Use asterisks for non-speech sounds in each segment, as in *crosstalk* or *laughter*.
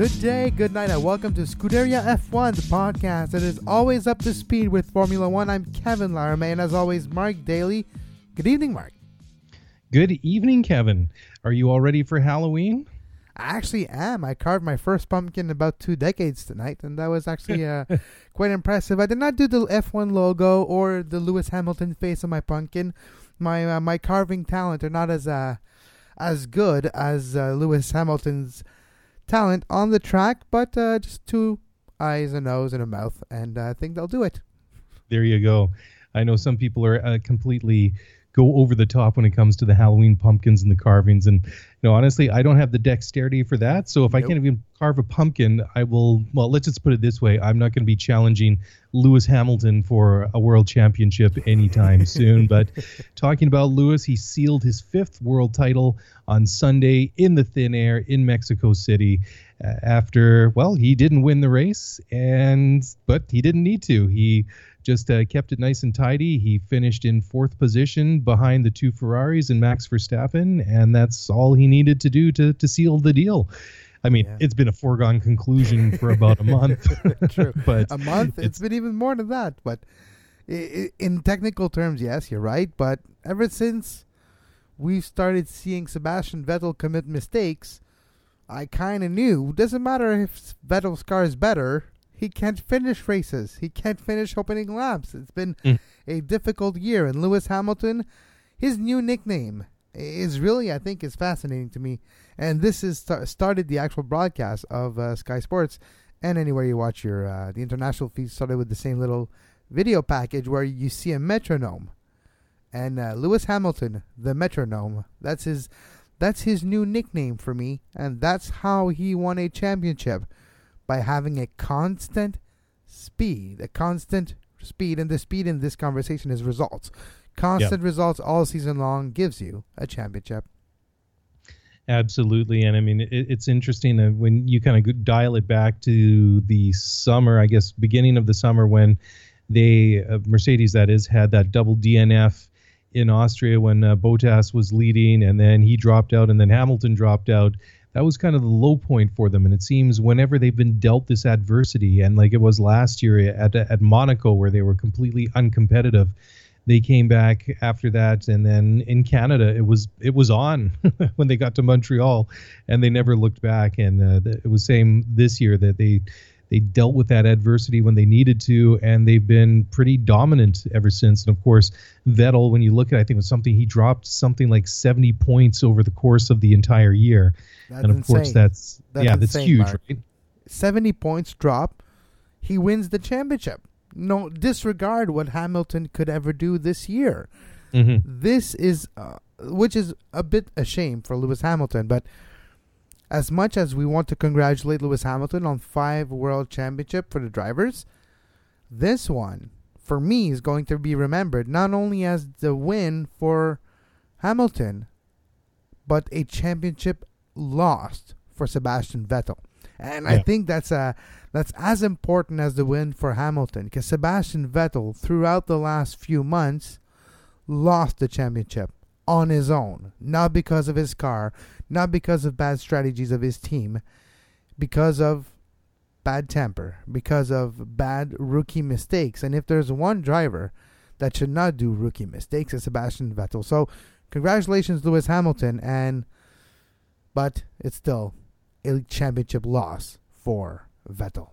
Good day, good night, and welcome to Scuderia F1, the podcast that is always up to speed with Formula One. I'm Kevin Laramie, and as always, Mark Daly. Good evening, Mark. Good evening, Kevin. Are you all ready for Halloween? I actually am. I carved my first pumpkin in about two decades tonight, and that was actually uh, *laughs* quite impressive. I did not do the F1 logo or the Lewis Hamilton face on my pumpkin. My uh, my carving talent are not as uh, as good as uh, Lewis Hamilton's talent on the track, but uh, just two eyes, a nose, and a mouth, and I think they'll do it. There you go. I know some people are uh, completely go over the top when it comes to the Halloween pumpkins and the carvings. And know, honestly, I don't have the dexterity for that. So if nope. I can't even carve a pumpkin, I will. Well, let's just put it this way: I'm not going to be challenging Lewis Hamilton for a world championship anytime *laughs* soon. But talking about Lewis, he sealed his fifth world title on Sunday in the thin air in Mexico City. Uh, after well, he didn't win the race, and but he didn't need to. He just uh, kept it nice and tidy. He finished in fourth position behind the two Ferraris and Max Verstappen, and that's all he needed to do to to seal the deal. I mean, yeah. it's been a foregone conclusion for about a month. *laughs* True, *laughs* but a month. it's, it's been even more than that. But in technical terms, yes, you're right. But ever since we started seeing Sebastian Vettel commit mistakes, I kind of knew. Doesn't matter if Vettel's car is better he can't finish races. He can't finish opening laps. It's been mm. a difficult year. And Lewis Hamilton, his new nickname is really, I think, is fascinating to me. And this is st- started the actual broadcast of uh, Sky Sports, and anywhere you watch your uh, the international feed started with the same little video package where you see a metronome, and uh, Lewis Hamilton, the metronome. That's his. That's his new nickname for me, and that's how he won a championship by having a constant speed, a constant speed, and the speed in this conversation is results. Constant yep. results all season long gives you a championship. Absolutely, and I mean it, it's interesting when you kind of dial it back to the summer, I guess beginning of the summer when they uh, Mercedes that is had that double DNF in Austria when uh, Bottas was leading, and then he dropped out, and then Hamilton dropped out that was kind of the low point for them. And it seems whenever they've been dealt this adversity, and like it was last year at at Monaco where they were completely uncompetitive, they came back after that. And then in Canada, it was it was on *laughs* when they got to Montreal, and they never looked back. And uh, it was same this year that they they dealt with that adversity when they needed to, and they've been pretty dominant ever since. And of course, Vettel, when you look at, it, I think it was something he dropped something like 70 points over the course of the entire year. That's and of insane. course, that's, that's yeah, insane, that's huge, right? 70 points drop, he wins the championship. No disregard what Hamilton could ever do this year. Mm-hmm. This is, uh, which is a bit a shame for Lewis Hamilton, but as much as we want to congratulate Lewis Hamilton on five world championship for the drivers, this one for me is going to be remembered not only as the win for Hamilton, but a championship lost for Sebastian Vettel. And yeah. I think that's a that's as important as the win for Hamilton because Sebastian Vettel throughout the last few months lost the championship on his own, not because of his car, not because of bad strategies of his team, because of bad temper, because of bad rookie mistakes. And if there's one driver that should not do rookie mistakes, it's Sebastian Vettel. So, congratulations, Lewis Hamilton, and but it's still a championship loss for Vettel.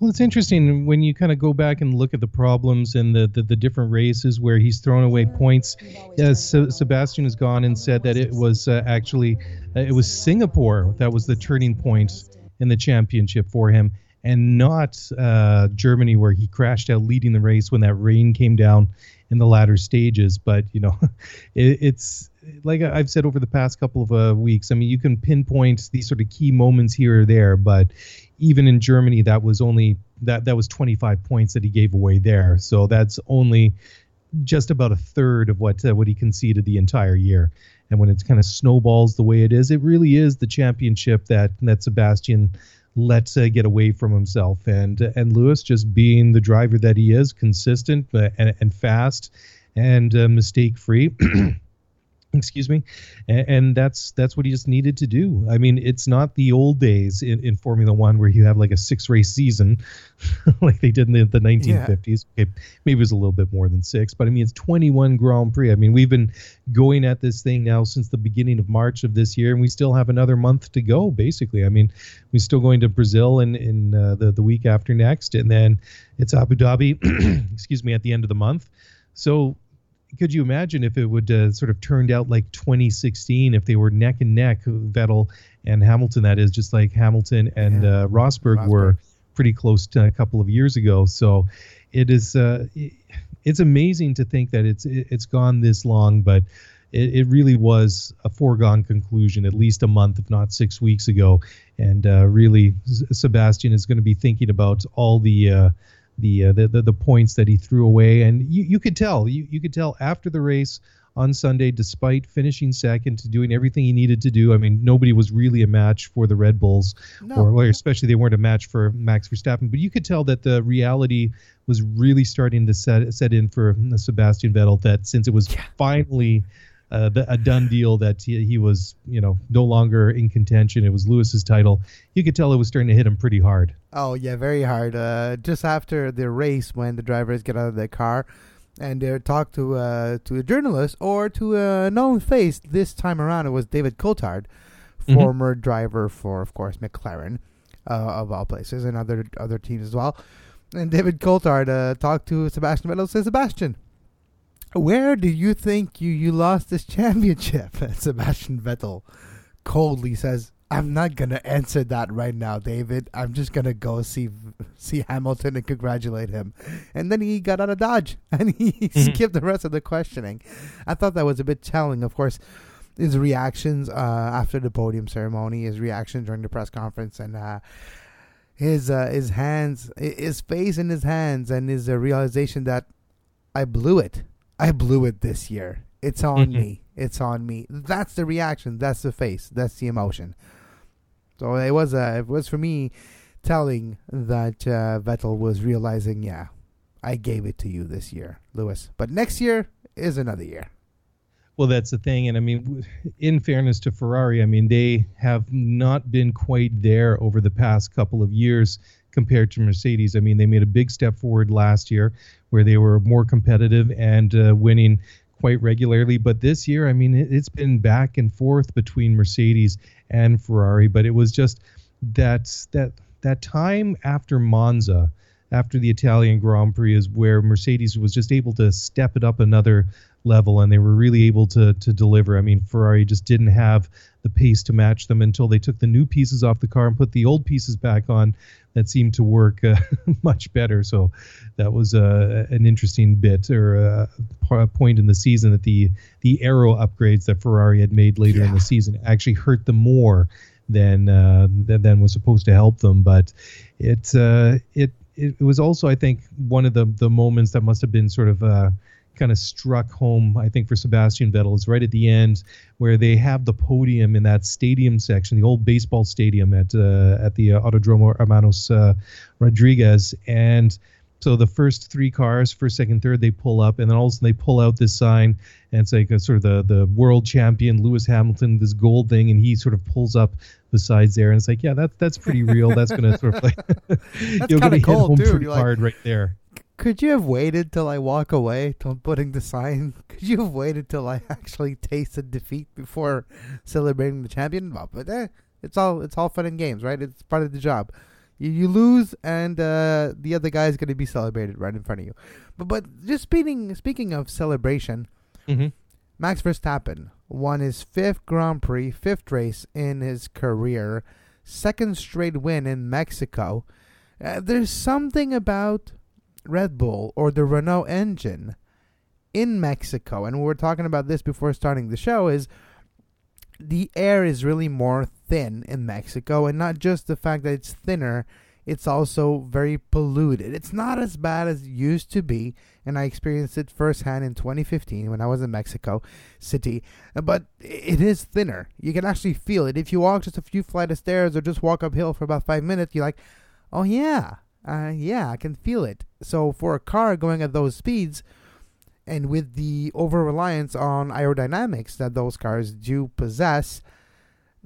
Well, it's interesting when you kind of go back and look at the problems and the, the, the different races where he's thrown away points. Uh, Sebastian has gone and said that it was uh, actually uh, it was Singapore that was the turning point in the championship for him, and not uh, Germany where he crashed out leading the race when that rain came down in the latter stages. But you know, *laughs* it, it's like I've said over the past couple of uh, weeks. I mean, you can pinpoint these sort of key moments here or there, but even in Germany, that was only that that was 25 points that he gave away there. So that's only just about a third of what uh, what he conceded the entire year. And when it's kind of snowballs the way it is, it really is the championship that that Sebastian lets uh, get away from himself. And and Lewis just being the driver that he is, consistent uh, and, and fast and uh, mistake free. *clears throat* *coughs* excuse me and, and, that's that's what he just needed to do. I mean it's not the old days in, in formula one where you have like a six race season *laughs* like they did in the, the 1950s yeah. okay, maybe it was a little bit more than six but i mean it's 21 grand prix. I mean we've been going at this thing now since the beginning of march of this year and we still have another month to go basically. I mean we're still going to brazil in, in uh, the, the week after next and then it's abu dhabi *coughs* excuse me at the end of the month. So could you imagine if it would uh, sort of turned out like 2016 if they were neck and neck Vettel and Hamilton that is just like Hamilton and yeah. uh, Rosberg, Rosberg, were pretty close to a couple of years ago. So it is uh, it's amazing to think that it's it's gone this long but it, it really was a foregone conclusion at least a month if not six weeks ago. And uh, really Sebastian is going to be thinking about all the uh, the, uh, the, the the points that he threw away, and you, you could tell you, you could tell after the race on Sunday, despite finishing second, to doing everything he needed to do. I mean, nobody was really a match for the Red Bulls, no. or well, especially they weren't a match for Max Verstappen. But you could tell that the reality was really starting to set set in for Sebastian Vettel. That since it was yeah. finally uh, a done deal that he, he, was, you know, no longer in contention. It was Lewis's title. You could tell it was starting to hit him pretty hard. Oh yeah, very hard. Uh, just after the race, when the drivers get out of their car and they talk to uh, to a journalist or to a known face, this time around it was David Coulthard, mm-hmm. former driver for, of course, McLaren, uh, of all places, and other other teams as well. And David Coulthard uh, talked to Sebastian Vettel. Says Sebastian where do you think you, you lost this *laughs* championship? *laughs* Sebastian Vettel coldly says, I'm not gonna answer that right now, David. I'm just gonna go see see Hamilton and congratulate him. And then he got out of Dodge *laughs* and he mm-hmm. skipped the rest of the questioning. I thought that was a bit telling. Of course, his reactions uh, after the podium ceremony, his reaction during the press conference, and uh, his uh, his hands, his face in his hands, and his uh, realization that I blew it. I blew it this year. It's on mm-hmm. me. It's on me. That's the reaction. That's the face. That's the emotion. So it was uh, it was for me telling that uh, Vettel was realizing, yeah, I gave it to you this year, Lewis. But next year is another year. Well, that's the thing, and I mean, in fairness to Ferrari, I mean they have not been quite there over the past couple of years compared to Mercedes. I mean, they made a big step forward last year where they were more competitive and uh, winning quite regularly. But this year, I mean, it, has been back and forth between Mercedes and Ferrari. But it was just that that that time after Monza, after the Italian Grand Prix, is where Mercedes was just able to step it up another level and they were really able to to deliver. I mean, Ferrari just didn't have the pace to match them until they took the new pieces off the car and put the old pieces back on that seemed to work uh, *laughs* much better. So that was uh, an interesting bit or uh, a point in the season that the the aero upgrades that Ferrari had made later yeah. in the season actually hurt them more than uh, than, than was supposed to help them. But it uh, it it was also I think one of the the moments that must have been sort of uh, kind of struck home, I think, for Sebastian Vettel is right at the end where they have the podium in that stadium section, the old baseball stadium at uh, at the uh, Autodromo Hermanos uh, Rodriguez, and so the first three cars, first, second, third, they pull up, and then all of a sudden they pull out this sign, and it's like a, sort of the the world champion Lewis Hamilton, this gold thing, and he sort of pulls up besides there, and it's like, yeah, that's that's pretty real. That's gonna sort of like *laughs* *laughs* you're gonna hit home too. pretty hard right there could you have waited till I walk away till putting the sign? *laughs* Could you have waited till I actually tasted defeat before celebrating the champion? Well, but eh, it's all it's all fun and games, right? It's part of the job. You, you lose, and uh, the other guy is going to be celebrated right in front of you. But but just speaking speaking of celebration, Mhm. Max Verstappen won his fifth Grand Prix, fifth race in his career, second straight win in Mexico. Uh, there's something about Red Bull or the Renault engine in Mexico, and we were talking about this before starting the show. Is the air is really more thin in Mexico, and not just the fact that it's thinner, it's also very polluted. It's not as bad as it used to be, and I experienced it firsthand in 2015 when I was in Mexico City. But it is thinner. You can actually feel it. If you walk just a few flight of stairs or just walk uphill for about five minutes, you're like, oh yeah, uh, yeah, I can feel it. So for a car going at those speeds, and with the over reliance on aerodynamics that those cars do possess,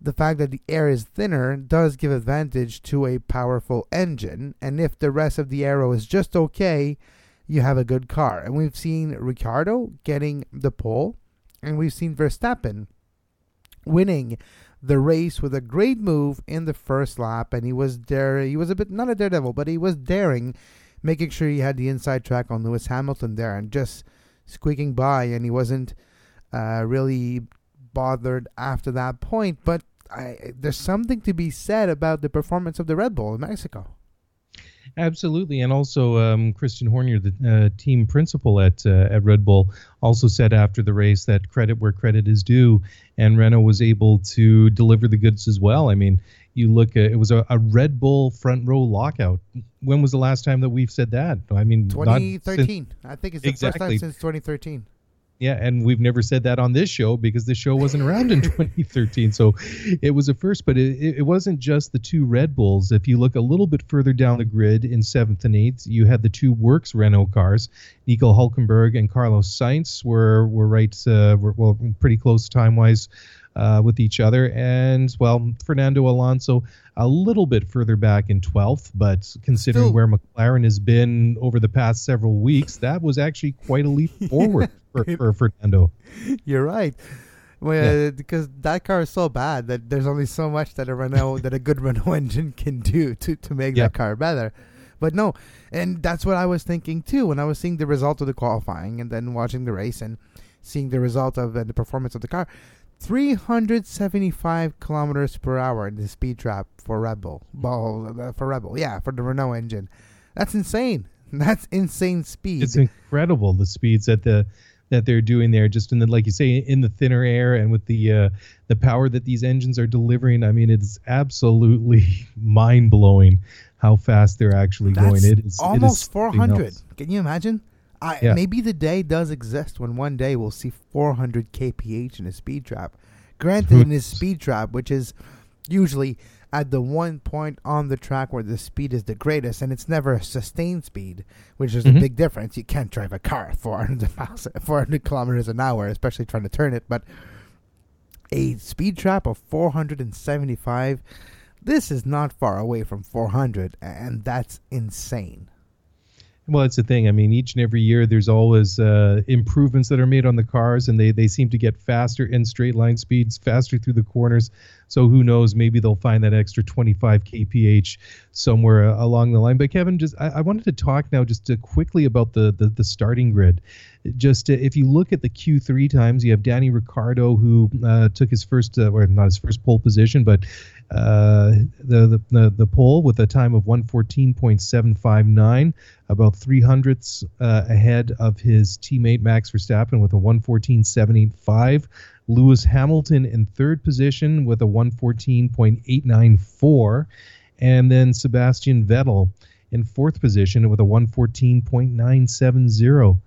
the fact that the air is thinner does give advantage to a powerful engine. And if the rest of the aero is just okay, you have a good car. And we've seen Ricciardo getting the pole, and we've seen Verstappen winning the race with a great move in the first lap. And he was there. He was a bit not a daredevil, but he was daring, making sure he had the inside track on Lewis Hamilton there, and just squeaking by. And he wasn't uh, really bothered after that point. But I, there's something to be said about the performance of the Red Bull in Mexico. Absolutely, and also um, Christian Horner, the uh, team principal at uh, at Red Bull, also said after the race that credit where credit is due, and Renault was able to deliver the goods as well. I mean, you look at it was a, a Red Bull front row lockout. When was the last time that we've said that? I mean, not 2013. I think it's the first time Exactly. since 2013. Yeah, and we've never said that on this show because the show wasn't around in *laughs* 2013. So it was a first, but it, it wasn't just the two Red Bulls. If you look a little bit further down the grid in seventh and eighth, you had the two Works Renault cars. Nico Hulkenberg and Carlos Sainz were were right, uh, were, well, pretty close time wise. Uh, with each other, and well, Fernando Alonso a little bit further back in 12th, but considering Still- where McLaren has been over the past several weeks, that was actually quite a leap *laughs* forward for, for Fernando. You're right. Well, because that car is so bad that there's only so much that a Renault *laughs* that a good Renault engine can do to, to make Yeah. that car better. But no, and that's what I was thinking too when I was seeing the result of the qualifying and then watching the race and seeing the result of uh, the performance of the car. 375 kilometers per hour in the speed trap for Red Bull. Well, uh, for Red Bull, yeah, for the Renault engine. That's insane. *laughs* That's insane speed. It's incredible the speeds that the that they're doing there, just in the like you say, in the thinner air and with the uh, the power that these engines are delivering. I mean, it's absolutely *laughs* mind blowing how fast they're actually That's going. It is it is almost something 400. else. Can you imagine? I, Yeah. Maybe the day does exist when one day we'll see 400 kph in a speed trap. Granted, in his *laughs* speed trap, which is usually at the one point on the track where the speed is the greatest, and it's never a sustained speed, which is a Mhm. big difference. You can't drive a car *laughs* at 400 miles, 400 kilometers an hour, especially trying to turn it. But a speed trap of 475, this is not far away from 400, and that's insane. Well, it's the thing. I mean, each and every year, there's always uh, improvements that are made on the cars, and they, they seem to get faster in straight line speeds, faster through the corners. So who knows? Maybe they'll find that extra 25 kph somewhere uh, along the line. But Kevin, just I, I wanted to talk now just uh, quickly about the, the the starting grid. Just uh, if you look at the Q3 times, you have Danny Ricciardo who uh, took his first, uh, or not his first pole position, but the, the the the pole with a time of 114.759, about three hundredths ahead of his teammate Max Verstappen with a 114.785. Lewis Hamilton in third position with a 114.894, and then Sebastian Vettel in fourth position with a 114.970.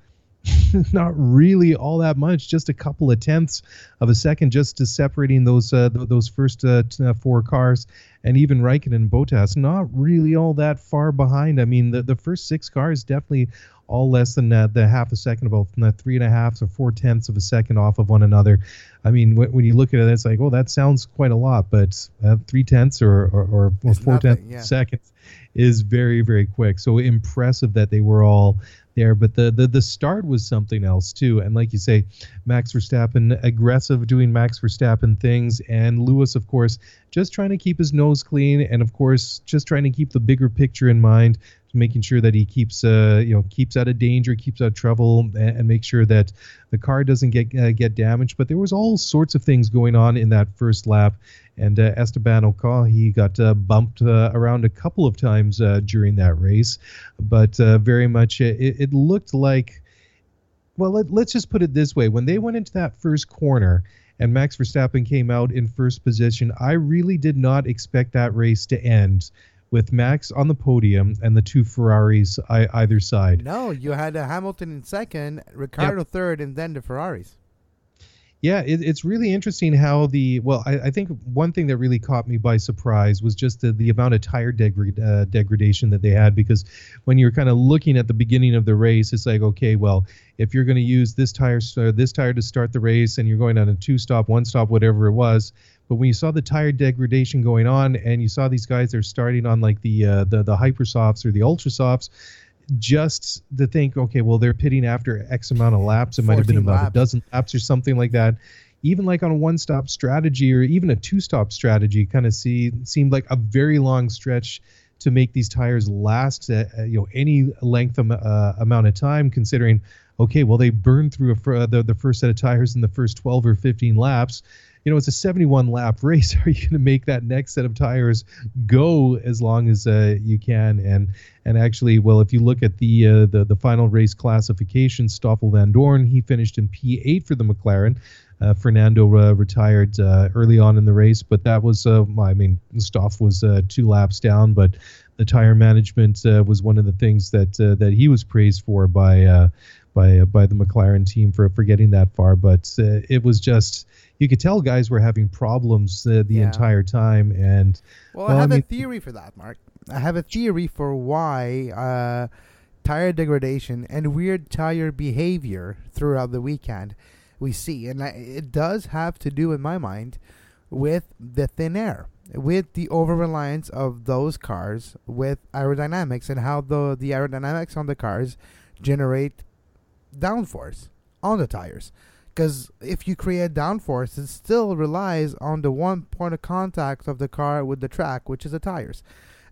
*laughs* Not really all that much, just a couple of tenths of a second, just to separating those uh, th- those first uh, t- uh, four cars, and even Raikkonen and Bottas not really all that far behind. I mean, the the first six cars definitely all less than uh, the half a second, about three and a half or four tenths of a second off of one another. I mean, when, when you look at it, it's like, oh, that sounds quite a lot, but uh, three tenths or or, or well, four nothing, tenths yeah. seconds is very very quick. So impressive that they were all there. But the the the start was something else too. And like you say, Max Verstappen aggressive, doing Max Verstappen things, and Lewis, of course, just trying to keep his nose clean, and of course, just trying to keep the bigger picture in mind, making sure that he keeps, uh, you know, keeps out of danger, keeps out of trouble, and, and make sure that the car doesn't get uh, get damaged. But there was all sorts of things going on in that first lap, and uh, Esteban Ocon he got uh, bumped uh, around a couple of times uh, during that race, but very much it, it looked like well, let, us just put it this way: when they went into that first corner and Max Verstappen came out in first position, I really did not expect that race to end with Max on the podium and the two Ferraris I, either side. No, you had uh, Hamilton in second, Ricciardo yep. third, and then the Ferraris yeah, it, it's really interesting how the well, I, I, think one thing that really caught me by surprise was just the, the amount of tire uh, degradation that they had because when you're kind of looking at the beginning of the race, it's like okay, well, if you're going to use this tire uh, this tire to start the race and you're going on a two stop, one stop, whatever it was, but when you saw the tire degradation going on and you saw these guys they're starting on like the uh, the the hypersofts or the ultra softs just to think, okay, well, they're pitting after X amount of laps. It might have been about laps. a dozen laps or something like that. Even like on a one-stop strategy or even a two-stop strategy, kind of see seemed like a very long stretch to make these tires last, uh, you know, any length of, uh, amount of time. Considering, okay, well, they burned through a, the the first set of tires in the first 12 or 15 laps you know, it's a 71 lap *laughs* race. Are you going to make that next set of tires go as long as uh, you can? And and actually, well, if you look at the uh, the the final race classification, Stoffel Vandoorne he finished in P8 for the McLaren. Uh, Fernando uh, retired uh, early on in the race, but that was, uh, I mean, Stoff was uh, two laps down, but the tire management uh, was one of the things that that he was praised for by by by the McLaren team for for getting that far. But it was just you could tell guys were having problems uh, the yeah. entire time. And well, well I have I mean, a theory for that, Mark. I have a theory for why uh, tire degradation and weird tire behavior throughout the weekend we see, and it does have to do, in my mind, with the thin air, with the over reliance of those cars with aerodynamics and how the the aerodynamics on the cars generate downforce on the tires. Because if you create downforce, it still relies on the one point of contact of the car with the track, which is the tires.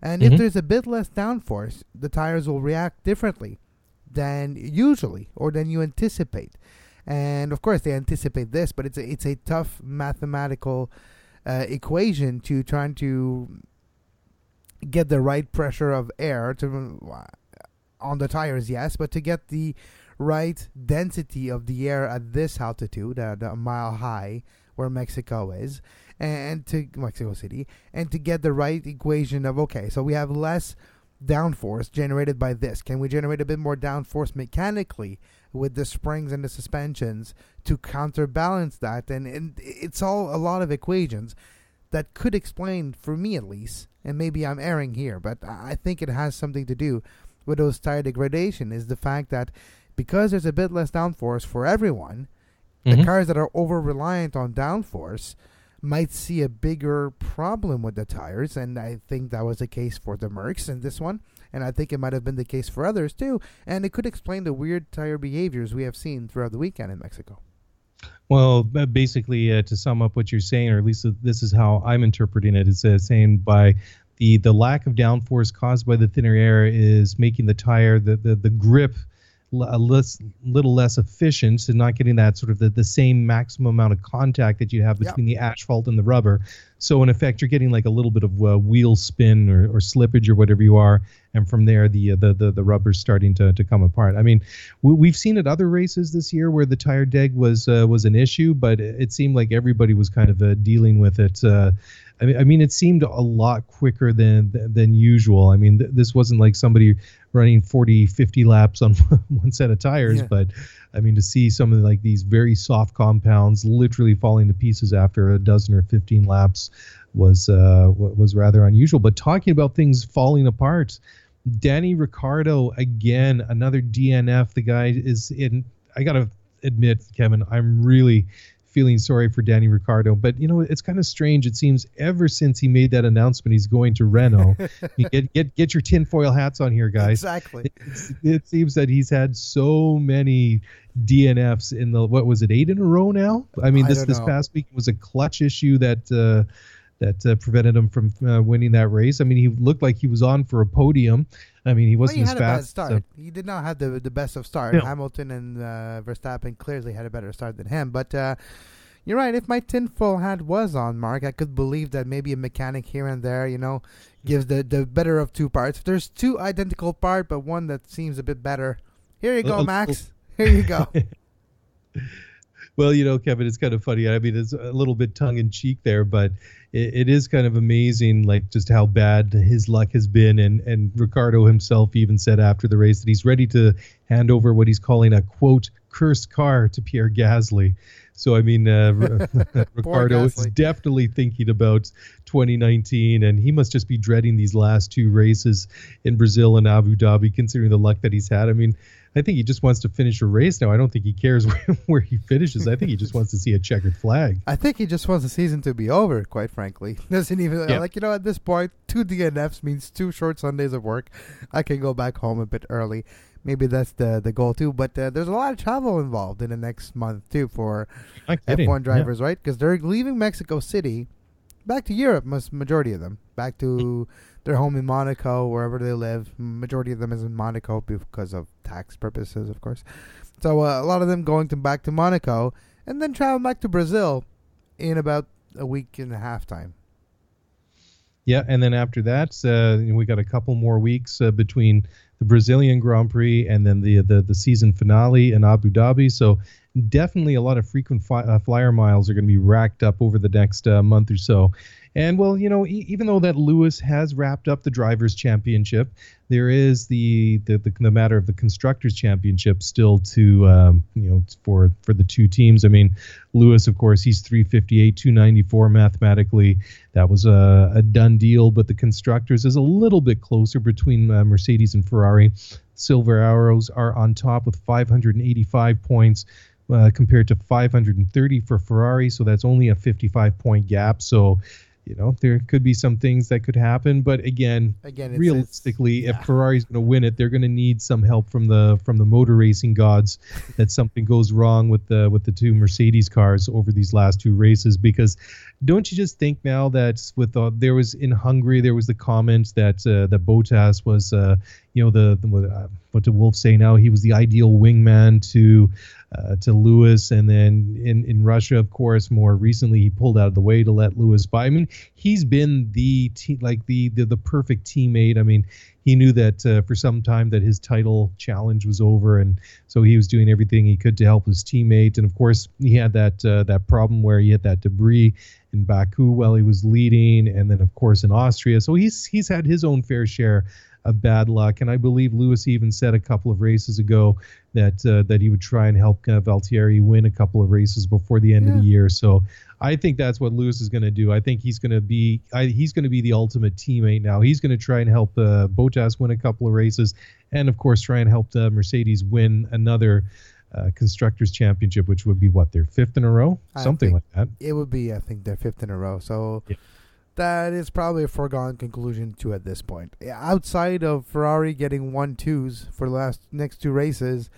And mm-hmm. if there's a bit less downforce, the tires will react differently than usually or than you anticipate. And of course, they anticipate this, but it's a, it's a tough mathematical uh, equation to trying to get the right pressure of air to uh, on the tires, yes, but to get the right density of the air at this altitude, uh, at a mile high, where Mexico is, and to Mexico City, and to get the right equation of okay, so we have less downforce generated by this. Can we generate a bit more downforce mechanically with the springs and the suspensions to counterbalance that? And, and it's all a lot of equations that could explain, for me at least, and maybe I'm erring here, but I think it has something to do with those tire degradation. Is the fact that because there's a bit less downforce for everyone, mm-hmm. the cars that are over reliant on downforce might see a bigger problem with the tires, and I think that was the case for the Mercs in this one, and I think it might have been the case for others too, and it could explain the weird tire behaviors we have seen throughout the weekend in Mexico. Well, basically, uh, to sum up what you're saying, or at least this is how I'm interpreting it, is uh, saying by the the lack of downforce caused by the thinner air is making the tire the the, the grip a less, little less efficient and not getting that sort of the, the same maximum amount of contact that you have between yep. the asphalt and the rubber. So in effect, you're getting like a little bit of uh, wheel spin or, or slippage or whatever you are, and from there the uh, the the, the rubber's starting to, to come apart. I mean, we, have seen at other races this year where the tire deg was uh, was an issue, but it seemed like everybody was kind of uh, dealing with it. I mean, I mean, it seemed a lot quicker than than usual. I mean, th- this wasn't like somebody running 40, 50 laps on *laughs* one set of tires. Yeah. But I mean, to see some of like these very soft compounds literally falling to pieces after a dozen or 15 laps was uh, was rather unusual. But talking about things falling apart, Danny Ricciardo again, another DNF. The guy is in. I gotta admit, Kevin, I'm really feeling sorry for Danny Ricciardo. But you know, it's kind of strange. It seems ever since he made that announcement, he's going to Renault. *laughs* get get get your tinfoil hats on here, guys. Exactly. It, it seems that he's had so many DNFs in the what was it eight in a row now? I mean, this I this past week was a clutch issue that. Uh, that uh, prevented him from uh, winning that race. I mean, he looked like he was on for a podium. I mean, he wasn't he as had a bad fast. start. uh, he did not have the the best of start. No. Hamilton and uh, Verstappen clearly had a better start than him. But uh, you're right. If my tinfoil hat was on, Mark, I could believe that maybe a mechanic here and there, you know, gives the the better of two parts. If there's two identical parts, but one that seems a bit better, here you go, Max. Here you go. *laughs* Well, you know, Kevin, it's kind of funny. I mean, it's a little bit tongue in cheek there, but it, it is kind of amazing, like just how bad his luck has been. And and Ricciardo himself even said after the race that he's ready to hand over what he's calling a quote cursed car to Pierre Gasly. So I mean, uh, *laughs* *laughs* Ricciardo is definitely thinking about 2019, and he must just be dreading these last two races in Brazil and Abu Dhabi, considering the luck that he's had. I mean, I think he just wants to finish a race now. I don't think he cares where, *laughs* where he finishes. I think he just wants to see a checkered flag. I think he just wants the season to be over. Quite frankly, *laughs* doesn't even Yeah. like you know at this point, two DNFs means two short Sundays of work. I can go back home a bit early. Maybe that's the the goal too. But uh, there's a lot of travel involved in the next month too for F1 drivers, right? Because they're leaving Mexico City, back to Europe. Most majority of them back to their home in Monaco, wherever they live. Majority of them is in Monaco because of tax purposes, of course. So uh, a lot of them going to back to Monaco and then travel back to Brazil in about a week and a half time. Yeah, and then after that, uh, we got a couple more weeks uh, between the Brazilian Grand Prix and then the, the the season finale in Abu Dhabi. So definitely a lot of frequent uh, flyer miles are going to be racked up over the next uh, month or so. And well, you know, e- even though that Lewis has wrapped up the drivers' championship, there is the the, the, the matter of the constructors' championship still to um, you know for for the two teams. I mean, Lewis, of course, he's 358, 294 mathematically. That was a, a done deal, but the constructors is a little bit closer between uh, Mercedes and Ferrari. Silver Arrows are on top with 585 points. Uh, compared to 530 for Ferrari, so that's only a 55 point gap. So, you know, there could be some things that could happen, but again, Again, it's, realistically, it's- if Ferrari's going to win it, they're going to need some help from the from the motor racing gods *laughs* that something goes wrong with the with the two Mercedes cars over these last two races. Because don't you just think now that with the, there was in Hungary there was the comment that uh, that Bottas was uh, you know the, the what, uh, what did Wolff say now he was the ideal wingman to uh, to Lewis, and then in in Russia, of course, more recently he pulled out of the way to let Lewis by. I mean, he's been the te- like the, the the perfect teammate. I mean, he knew that uh, for some time that his title challenge was over, and so he was doing everything he could to help his teammate. And of course, he had that uh, that problem where he had that debris in Baku while he was leading, and then of course in Austria. So he's he's had his own fair share of bad luck. And I believe Lewis even said a couple of races ago that uh, that he would try and help uh, Valtteri win a couple of races before the end of the year. So I think that's what Lewis is going to do. I think he's going to be I, he's going to be the ultimate teammate now. He's going to try and help uh, Bottas win a couple of races, and of course try and help uh, Mercedes win another. Uh, constructors championship, which would be what their fifth in a row, something like that. it would be, I think, their fifth in a row. So Yeah. That is probably a foregone conclusion too at this point. Outside of Ferrari getting one twos for the last next two races,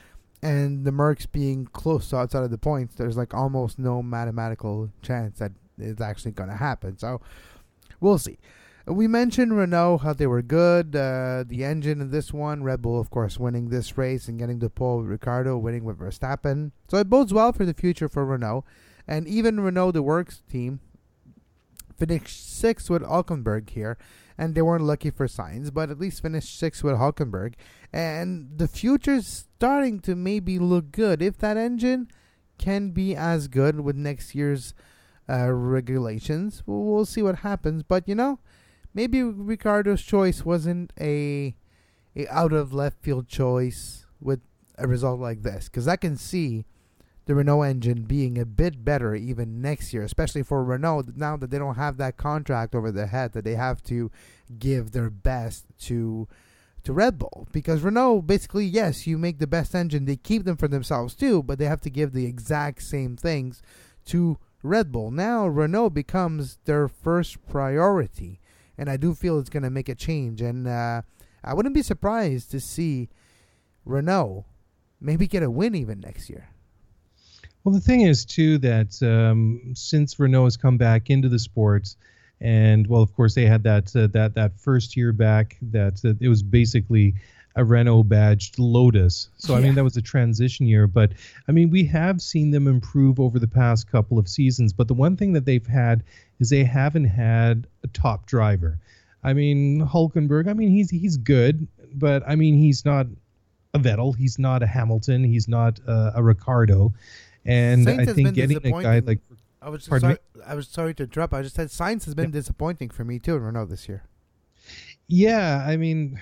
and the Mercs being close outside of the points, there's like almost no mathematical chance that it's actually going to happen. So we'll see. We mentioned Renault how they were good. Uh, the engine in this one, Red Bull, of course, winning this race and getting the pole with Ricciardo, winning with Verstappen. So it bodes well for the future for Renault. And even Renault, the works team, finished sixth with Hulkenberg here, and they weren't lucky for Sainz, but at least finished sixth with Hulkenberg. And the future's starting to maybe look good if that engine can be as good with next year's uh, regulations. We'll, see what happens, but you know, maybe Ricciardo's choice wasn't a, a out of left field choice with a result like this, because I can see the Renault engine being a bit better even next year, especially for Renault now that they don't have that contract over their head that they have to give their best to to Red Bull because Renault basically yes you make the best engine they keep them for themselves too but they have to give the exact same things to Red Bull. Now Renault becomes their first priority, and I do feel it's going to make a change. And uh, I wouldn't be surprised to see Renault maybe get a win even next year. Well, the thing is too that um, since Renault has come back into the sports, and well, of course they had that uh, that that first year back that uh, it was basically a Renault badged Lotus. So I mean that was a transition year, but I mean we have seen them improve over the past couple of seasons. But the one thing that they've had is they haven't had a top driver. I mean Hulkenberg. I mean he's he's good, but I mean he's not a Vettel. He's not a Hamilton. He's not uh, a Ricciardo. And I think getting a guy like I was Pardon me? sorry, I was sorry to interrupt. I just said Sainz has been disappointing for me too in Renault this year. Yeah, I mean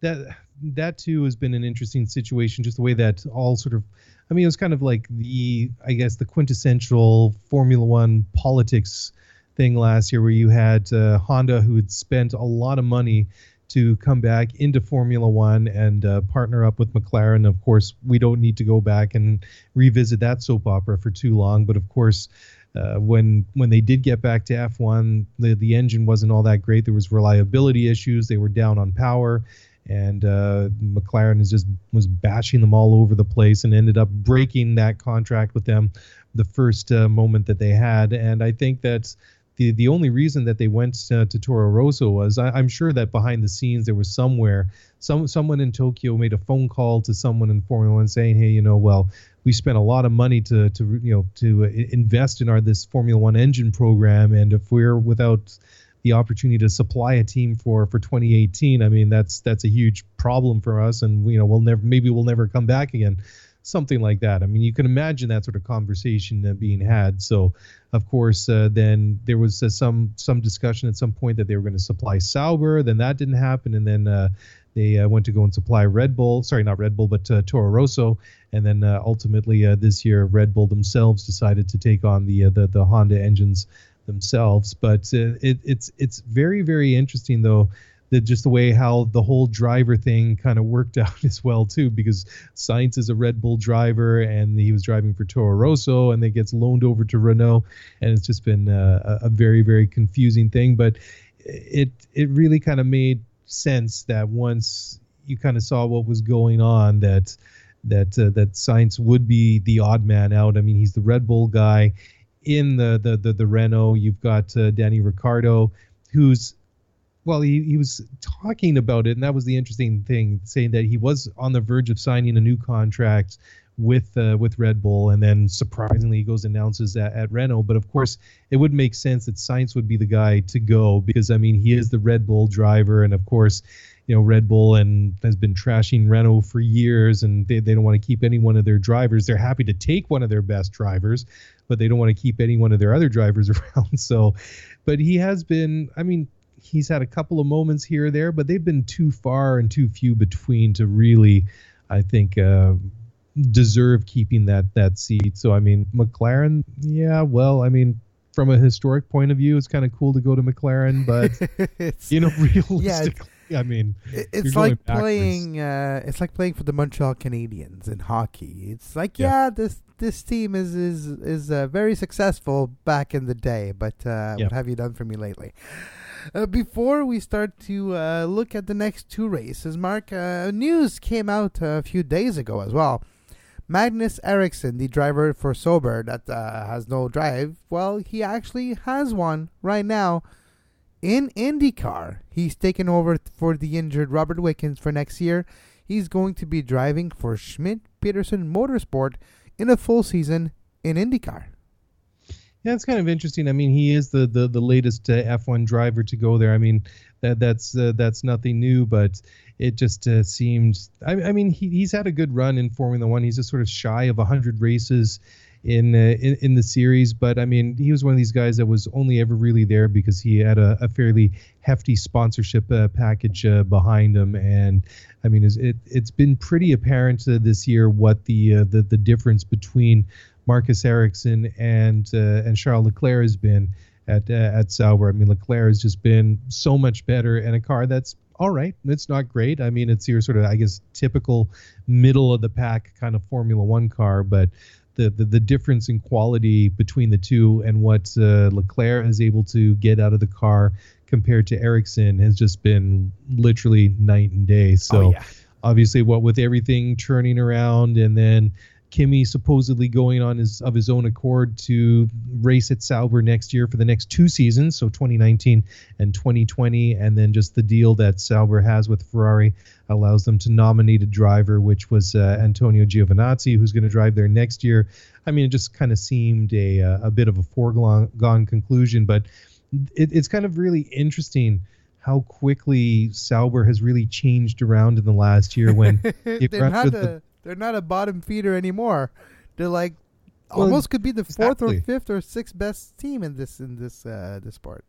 that that too has been an interesting situation. Just the way that all sort of, I mean, it was kind of like the I guess the quintessential Formula One politics thing last year, where you had uh, Honda who had spent a lot of money to come back into Formula One and uh, partner up with McLaren. Of course, we don't need to go back and revisit that soap opera for too long, but of course. Uh, when when they did get back to F1, the the engine wasn't all that great. There was reliability issues. They were down on power, and uh, McLaren is just was bashing them all over the place and ended up breaking that contract with them the first uh, moment that they had. And I think that's the the only reason that they went uh, to Toro Rosso was I, I'm sure that behind the scenes there was somewhere some someone in Tokyo made a phone call to someone in Formula One saying, hey, you know, well, we spent a lot of money to to you know to uh, invest in our this Formula One engine program, and if we're without the opportunity to supply a team for for 2018, I mean that's that's a huge problem for us, and you know we'll never maybe we'll never come back again, something like that. I mean you can imagine that sort of conversation being had. So of course uh, then there was uh, some some discussion at some point that they were going to supply Sauber, then that didn't happen, and then. Uh, they uh, went to go and supply Red Bull, sorry, not Red Bull, but uh, Toro Rosso, and then ultimately this year Red Bull themselves decided to take on the the, the Honda engines themselves. But it, it's it's very very interesting though that just the way how the whole driver thing kind of worked *laughs* out as well too because Sainz is a Red Bull driver and he was driving for Toro Rosso and then gets loaned over to Renault and it's just been uh, a, a very very confusing thing but it it really kind of made sense that once you kind of saw what was going on that that uh, that Sainz would be the odd man out. I mean, he's the Red Bull guy in the the the, the Renault. You've got uh, Danny Ricciardo, who's well, he, he was talking about it, and that was the interesting thing, saying that he was on the verge of signing a new contract with uh, with Red Bull, and then surprisingly he goes and announces at, at Renault. But of course, it would make sense that Sainz would be the guy to go because I mean he is the Red Bull driver, and of course, you know Red Bull and has been trashing Renault for years, and they, they don't want to keep any one of their drivers. They're happy to take one of their best drivers, but they don't want to keep any one of their other drivers *laughs* around. So, but he has been, I mean. He's had a couple of moments here or there, but they've been too far and too few between to really, I think, uh, deserve keeping that that seat. So I mean, McLaren, yeah, well, I mean, from a historic point of view, it's kind of cool to go to McLaren, but *laughs* *laughs* it's, you know, realistically, I mean, it's like playing. Uh, it's like playing for the Montreal Canadiens in hockey. It's like Yeah. yeah, this this team is is is uh, very successful back in the day, but uh, Yeah. what have you done for me lately? Uh, before we start to uh, look at the next two races, Mark, uh, news came out a few days ago as well. Magnus Ericsson, the driver for Sauber that uh, has no drive, well, he actually has one right now in IndyCar. He's taken over for the injured Robert Wickens for next year. He's going to be driving for Schmidt Peterson Motorsport in a full season in IndyCar. Yeah, it's kind of interesting. I mean, he is the the, the latest uh, F1 driver to go there. I mean, that that's uh, that's nothing new, but it just uh, seems. I, I mean, he, he's had a good run in Formula One. He's just sort of shy of 100 races in, uh, in in the series, but I mean, he was one of these guys that was only ever really there because he had a, a fairly hefty sponsorship uh, package uh, behind him, and I mean, it's- it it's been pretty apparent this year what the the the difference between Marcus Ericsson and uh, and Charles Leclerc has been at uh, at Sauber. I mean, Leclerc has just been so much better in a car that's all right. It's not great. I mean, it's your sort of I guess typical middle of the pack kind of Formula One car, but the, the, the difference in quality between the two and what uh, Leclerc is able to get out of the car compared to Ericsson has just been literally night and day. So oh, yeah. obviously, what with everything turning around and then Kimi supposedly going on his of his own accord to race at Sauber next year for the next two seasons, so 2019 and 2020, and then just the deal that Sauber has with Ferrari allows them to nominate a driver, which was uh, Antonio Giovinazzi, who's going to drive there next year. I mean, it just kind of seemed a uh, a bit of a foregone conclusion, but it, it's kind of really interesting how quickly Sauber has really changed around in the last year when *laughs* they had the, they're not a bottom feeder anymore. They're like well, almost could be the fourth exactly. or fifth or sixth best team in this in this uh, this part.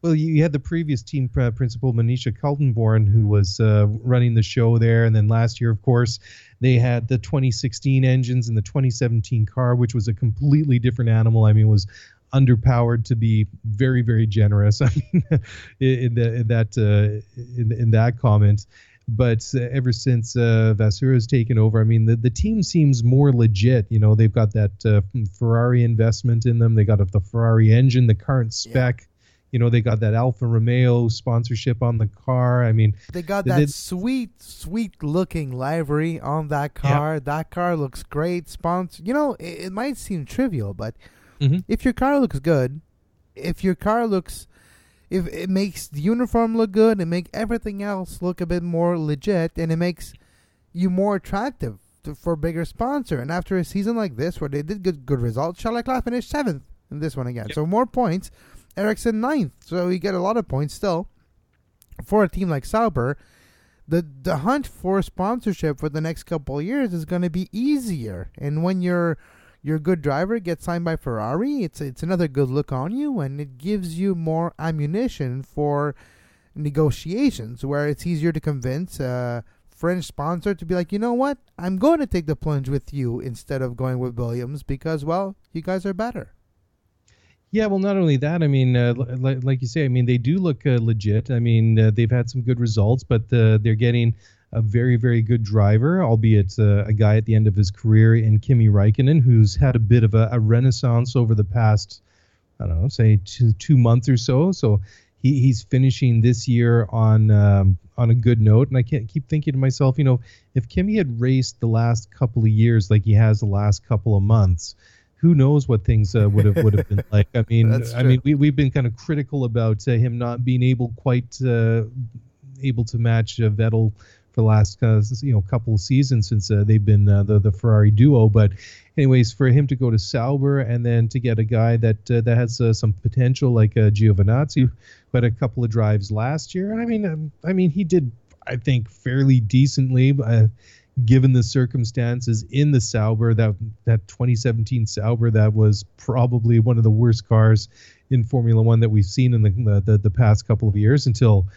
Well, you had the previous team uh, principal Manisha Kaltenborn, who was uh, running the show there, and then last year, of course, they had the 2016 engines and the 2017 car, which was a completely different animal. I mean, it was underpowered to be very, very generous. *laughs* I mean, *laughs* in, the, in that uh, in, in that comment, but uh, ever since uh, has taken over, I mean, the, the team seems more legit. You know, they've got that uh, Ferrari investment in them. They got the Ferrari engine, the current spec. Yeah. You know, they got that Alfa Romeo sponsorship on the car. I mean, they got that they, sweet, sweet looking livery on that car. Yeah. That car looks great. Sponsor, you know, it, it might seem trivial, but mm-hmm. if your car looks good, if your car looks if it makes the uniform look good and make everything else look a bit more legit and it makes you more attractive to, for a bigger sponsor. And after a season like this where they did good good results, Charles Leclerc finished seventh in this one again. Yep. So more points. Ericsson ninth. So you get a lot of points still for a team like Sauber. The the hunt for sponsorship for the next couple of years is going to be easier. And when you're your good driver gets signed by Ferrari, it's it's another good look on you, and it gives you more ammunition for negotiations, where it's easier to convince a French sponsor to be like, you know what, I'm going to take the plunge with you instead of going with Williams because, well, you guys are better. Yeah, well, not only that, I mean, uh, like, like you say, I mean, they do look uh, legit. I mean, uh, they've had some good results, but uh, they're getting a very, very good driver, albeit uh, a guy at the end of his career in Kimi Raikkonen, who's had a bit of a, a renaissance over the past, I don't know, say two, two months or so. So he, he's finishing this year on um, on a good note. And I can't keep thinking to myself, you know, if Kimi had raced the last couple of years like he has the last couple of months, who knows what things uh, would have would have been like. I mean, *laughs* I mean, we we've been kind of critical about uh, him not being able quite uh, able to match uh, Vettel the last uh, you know couple of seasons since uh, they've been uh, the the Ferrari duo. But anyways, for him to go to Sauber and then to get a guy that uh, that has uh, some potential like uh, Giovinazzi, had a couple of drives last year. I mean, um, I mean he did I think fairly decently. given the circumstances in the Sauber, that that 2017 Sauber that was probably one of the worst cars in Formula One that we've seen in the the, the past couple of years until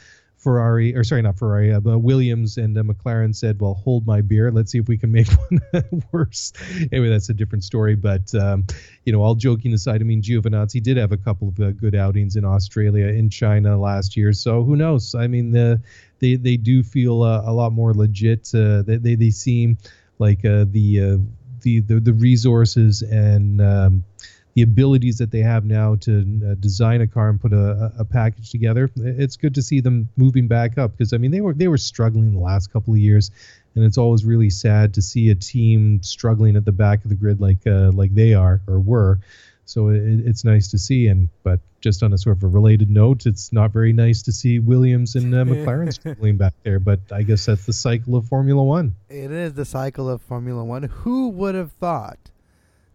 Ferrari, or sorry, not Ferrari, uh, but Williams and uh, McLaren said, "Well, hold my beer. Let's see if we can make *laughs* one worse." Anyway, that's a different story. But um, you know, all joking aside, I mean, Giovinazzi did have a couple of uh, good outings in Australia, in China last year. So who knows? I mean, the, they they do feel uh, a lot more legit. Uh, they, they they seem like uh, the, the the the resources and um, the abilities that they have now to uh, design a car and put a, a package together. It's good to see them moving back up because I mean they were they were struggling the last couple of years, and it's always really sad to see a team struggling at the back of the grid like uh, like they are or were. So it, it's nice to see, and but just on a sort of a related note, it's not very nice to see Williams and uh, *laughs* McLaren struggling back there. But I guess that's the cycle of Formula One. It is the cycle of Formula One. Who would have thought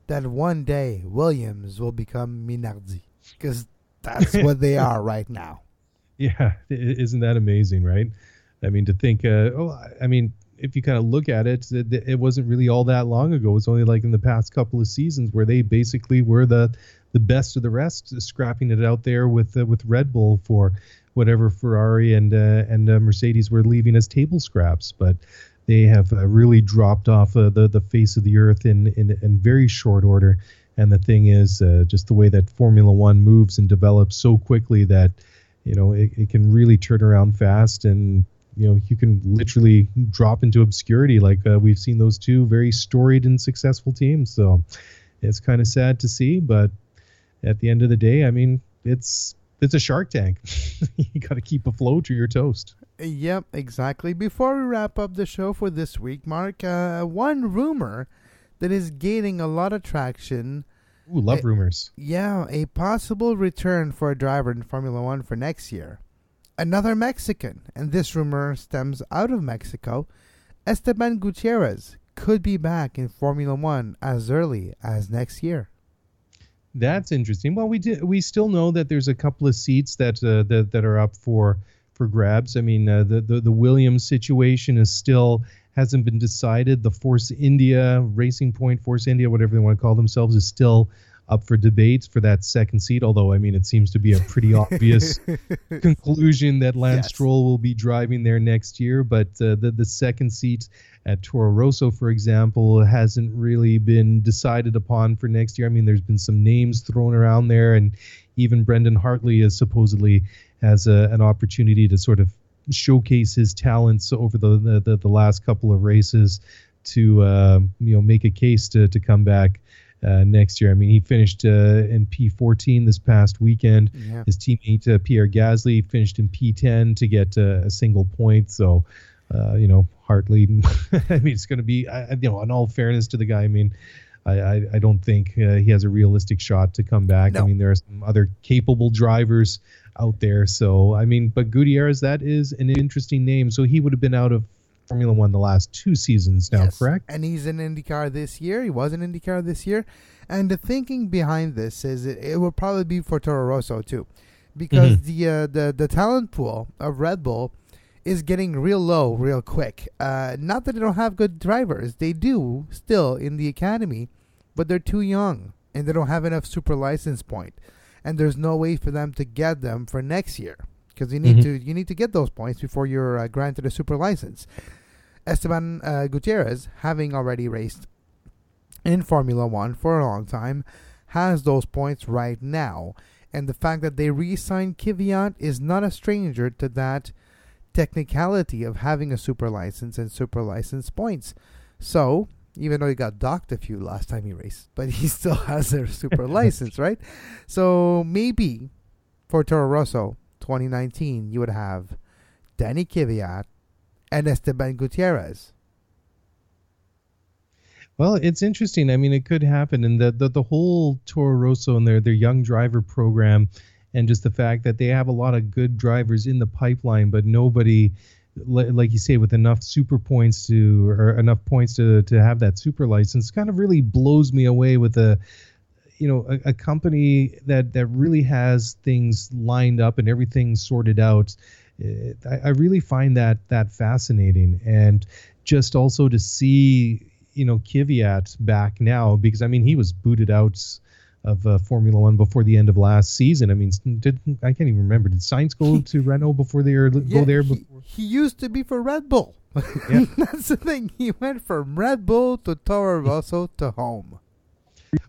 that one day Williams will become Minardi because that's what they are *laughs* right now. Yeah, isn't that amazing, right? I mean, to think, uh, oh, I mean, if you kind of look at it, it, it, wasn't really all that long ago. It was only like in the past couple of seasons where they basically were the the best of the rest, scrapping it out there with uh, with Red Bull for whatever Ferrari and uh, and uh, Mercedes were leaving as table scraps. But they have uh, really dropped off uh, the the face of the earth in, in in very short order. And the thing is, uh, just the way that Formula One moves and develops so quickly that you know it, it can really turn around fast. And you know you can literally drop into obscurity like uh, we've seen those two very storied and successful teams so it's kind of sad to see but at the end of the day i mean it's it's a shark tank *laughs* you got to keep afloat or you're toast Yep, exactly. Before we wrap up the show for this week, Mark, uh, one rumor that is gaining a lot of traction. Ooh, love Uh, rumors. Yeah, a possible return for a driver in Formula One for next year. Another Mexican, and this rumor stems out of Mexico. Esteban Gutierrez could be back in Formula One as early as next year. That's interesting. Well, we did. We still know that there's a couple of seats that uh, that that are up for for grabs. I mean, uh, the, the the Williams situation is still hasn't been decided. The Force India Racing Point, Force India, whatever they want to call themselves, is still up for debates for that second seat. Although, I mean, it seems to be a pretty *laughs* obvious *laughs* conclusion that Lance Yes. Stroll will be driving there next year. But uh, the the second seat at Toro Rosso, for example, hasn't really been decided upon for next year. I mean, there's been some names thrown around there, and even Brendan Hartley is supposedly has a, an opportunity to sort of showcase his talents over the the, the, the last couple of races to uh, you know make a case to to come back. Uh, next year, I mean, he finished uh, in P14 this past weekend. Yeah. His teammate uh, Pierre Gasly finished in P10 to get uh, a single point. So, uh, you know, Hartley. *laughs* I mean, it's going to be, I, you know, in all fairness to the guy, I mean, I, I, I don't think uh, he has a realistic shot to come back. I mean, there are some other capable drivers out there. So, I mean, but Gutierrez, that is an interesting name. So he would have been out of Formula One the last two seasons now, Yes. correct? And he's in IndyCar this year. He was in IndyCar this year. And the thinking behind this is it, it will probably be for Toro Rosso too, because the uh, the the talent pool of Red Bull is getting real low real quick. Uh, not that they don't have good drivers, they do still in the academy, but they're too young and they don't have enough super license point, and there's no way for them to get them for next year because you need Mhm. to you need to get those points before you're uh, granted a super license. Esteban uh, Gutierrez, having already raced in Formula One for a long time, has those points right now. And the fact that they re signed Kvyat is not a stranger to that technicality of having a super license and super license points. So, even though he got docked a few last time he raced, *laughs* but he still has a super *laughs* license, right? So, maybe for Toro Rosso 2019, you would have Danny Kvyat and Esteban Gutierrez. Well, it's interesting. I mean, it could happen, and the the, the whole Toro Rosso and their their young driver program, and just the fact that they have a lot of good drivers in the pipeline, but nobody, like you say, with enough super points to or enough points to to have that super license, kind of really blows me away with a. You know, a, a company that that really has things lined up and everything sorted out. It, I, I really find that that fascinating, and just also to see you know Kvyat back now because I mean he was booted out of uh, Formula One before the end of last season. I mean, did I can't even remember did Sainz go to Renault before they were go there he, before? he used to be for Red Bull. *laughs* Yeah. That's the thing. He went from Red Bull to Toro Rosso to home.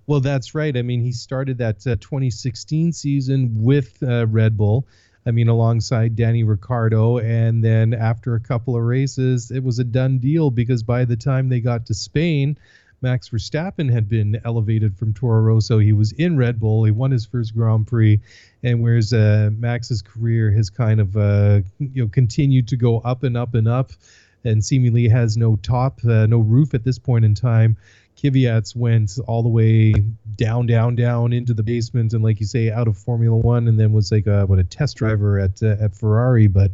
Well, that's right. I mean, he started that uh, 2016 season with uh, Red Bull. I mean, alongside Danny Ricciardo, and then after a couple of races, it was a done deal because by the time they got to Spain, Max Verstappen had been elevated from Toro Rosso. He was in Red Bull. He won his first Grand Prix, and whereas uh, Max's career has kind of uh, you know continued to go up and up and up, and seemingly has no top, uh, no roof at this point in time. Kvyat's went all the way down, down, down into the basement, and like you say, out of Formula One, and then was like a what a test driver at uh, at Ferrari. But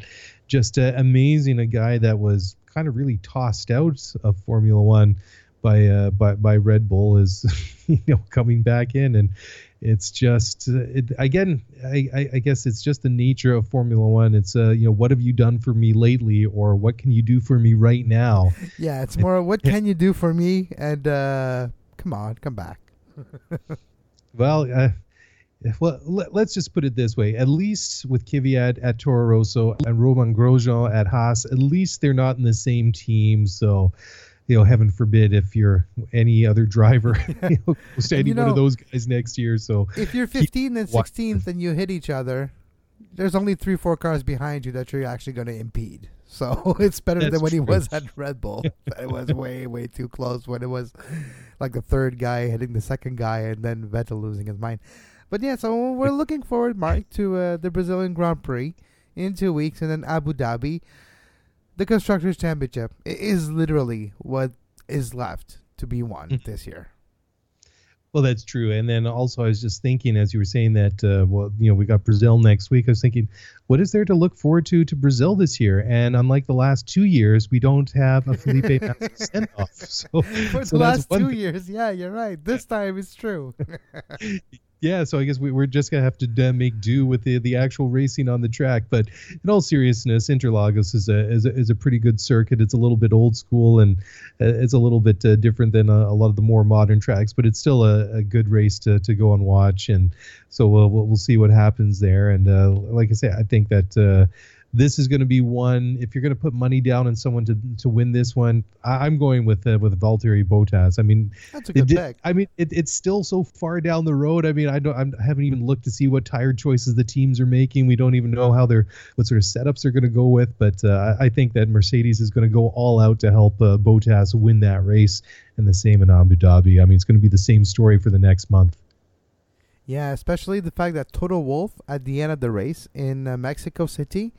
just uh, amazing, a guy that was kind of really tossed out of Formula One by uh, by by Red Bull is *laughs* you know coming back in, and it's just uh, it, again, I, I I guess it's just the nature of Formula One. It's uh you know what have you done for me lately, or what can you do for me right now? *laughs* Yeah, it's more what can you do for me? And uh, come on, come back. *laughs* Well, uh, well, let, us just put it this way: at least with Kvyat at Toro Rosso and Romain Grosjean at Haas, at least they're not in the same team. So, you know, heaven forbid if you're any other driver *laughs* *laughs* you know, goes to And any you one of those guys next year. So, If you're Keep 15 and watching. 16th and you hit each other, there's only three, four cars behind you that you're actually going to impede. *laughs* So it's better That's than when he was at Red Bull. it was way, way too close when it was like the third guy hitting the second guy and then Vettel losing his mind. But yeah, so we're looking forward, Mark, to uh, the Brazilian Grand Prix in two weeks and then Abu Dhabi. The Constructors' Championship is literally what is left to be won Mm. this year. Well, that's true. And then also, I was just thinking as you were saying that, uh, well, you know, we got Brazil next week. I was thinking, what is there to look forward to to Brazil this year? And unlike the last two years, we don't have a Felipe *laughs* Massa send off. So, For the that's last two thing. years, yeah, you're right. This time it's true. *laughs* Yeah, so I guess we, we're just gonna have to uh, make do with the the actual racing on the track. But in all seriousness, Interlagos is a is a, is a pretty good circuit. It's a little bit old school and uh, it's a little bit uh, different than a, a lot of the more modern tracks, but it's still a, a good race to, to go and watch. And so we'll we'll, we'll see what happens there. And uh, like I say, I think that. This is going to be one. If you're going to put money down on someone to to win this one, I, I'm going with uh, with Valtteri Bottas. I mean, That's a good did- pick. I mean, it, it's still so far down the road. I mean, I don't, I'm, I haven't even looked to see what tire choices the teams are making. We don't even know how they're, what sort of setups they're going to go with. But uh, I I think that Mercedes is going to go all out to help uh, Bottas win that race, and the same in Abu Dhabi. I mean, it's going to be the same story for the next month. Yeah, especially the fact that Toto Wolff at the end of the race in uh, Mexico City,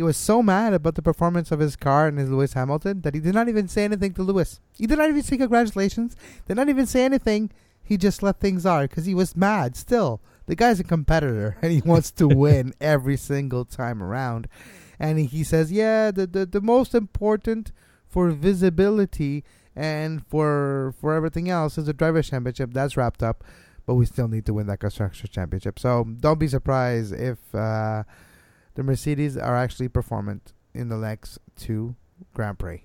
he was so mad about the performance of his car and his Lewis Hamilton that he did not even say anything to Lewis. He did not even say congratulations. Did not even say anything. He just let things are because he was mad. Still, the guy's a competitor *laughs* and he wants to win every single time around. And he, says, yeah, the, the the most important for visibility and for for everything else is the drivers' championship. That's wrapped up but we still need to win that construction championship. So don't be surprised if uh, the Mercedes are actually performant in the next two Grand Prix.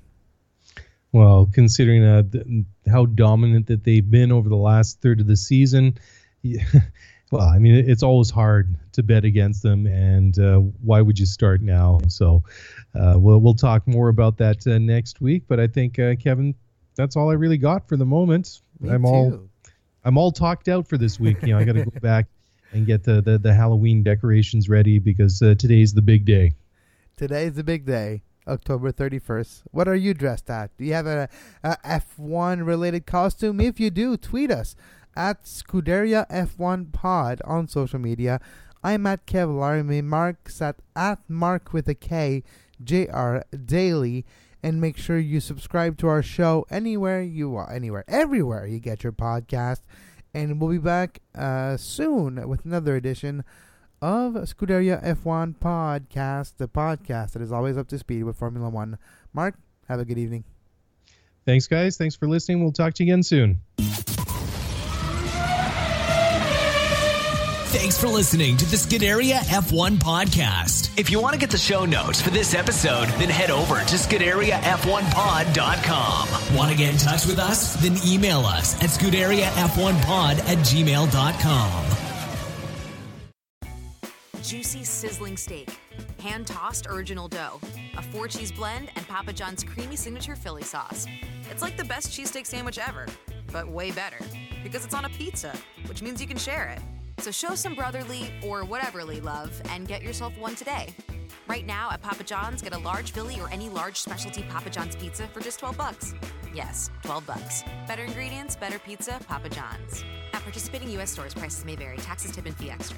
Well, considering uh, th- how dominant that they've been over the last third of the season, yeah, *laughs* well, I mean, it's always hard to bet against them, and uh, why would you start now? So, uh, we'll we'll talk more about that uh, next week. But I think uh, Kevin, that's all I really got for the moment. Me I'm all. I'm all talked out for this week. You know, I got to go *laughs* back and get the, the the Halloween decorations ready because uh, today's the big day. Today's the big day, October 31st. What are you dressed at? Do you have a, a F1 related costume? If you do, tweet us at Scuderia F1 Pod on social media. I'm at Kev Larmy. Mark's at, at Mark with a K, JR Daily. And make sure you subscribe to our show anywhere you are, anywhere, everywhere you get your podcast. And we'll be back uh, soon with another edition of Scuderia F1 Podcast, the podcast that is always up to speed with Formula One. Mark, have a good evening. Thanks, guys. Thanks for listening. We'll talk to you again soon. Thanks for listening to the Scuderia F1 podcast. If you want to get the show notes for this episode, then head over to ScuderiaF1pod.com. Want to get in touch with us? Then email us at ScuderiaF1pod at gmail.com. Juicy sizzling steak, hand tossed original dough, a four cheese blend, and Papa John's creamy signature Philly sauce. It's like the best cheesesteak sandwich ever, but way better because it's on a pizza, which means you can share it. So show some brotherly or whateverly love and get yourself one today. Right now at Papa John's, get a large Philly or any large specialty Papa John's pizza for just 12 bucks. Yes, 12 bucks. Better ingredients, better pizza, Papa John's. At participating U.S. stores, prices may vary. Taxes, tip, and fee extra.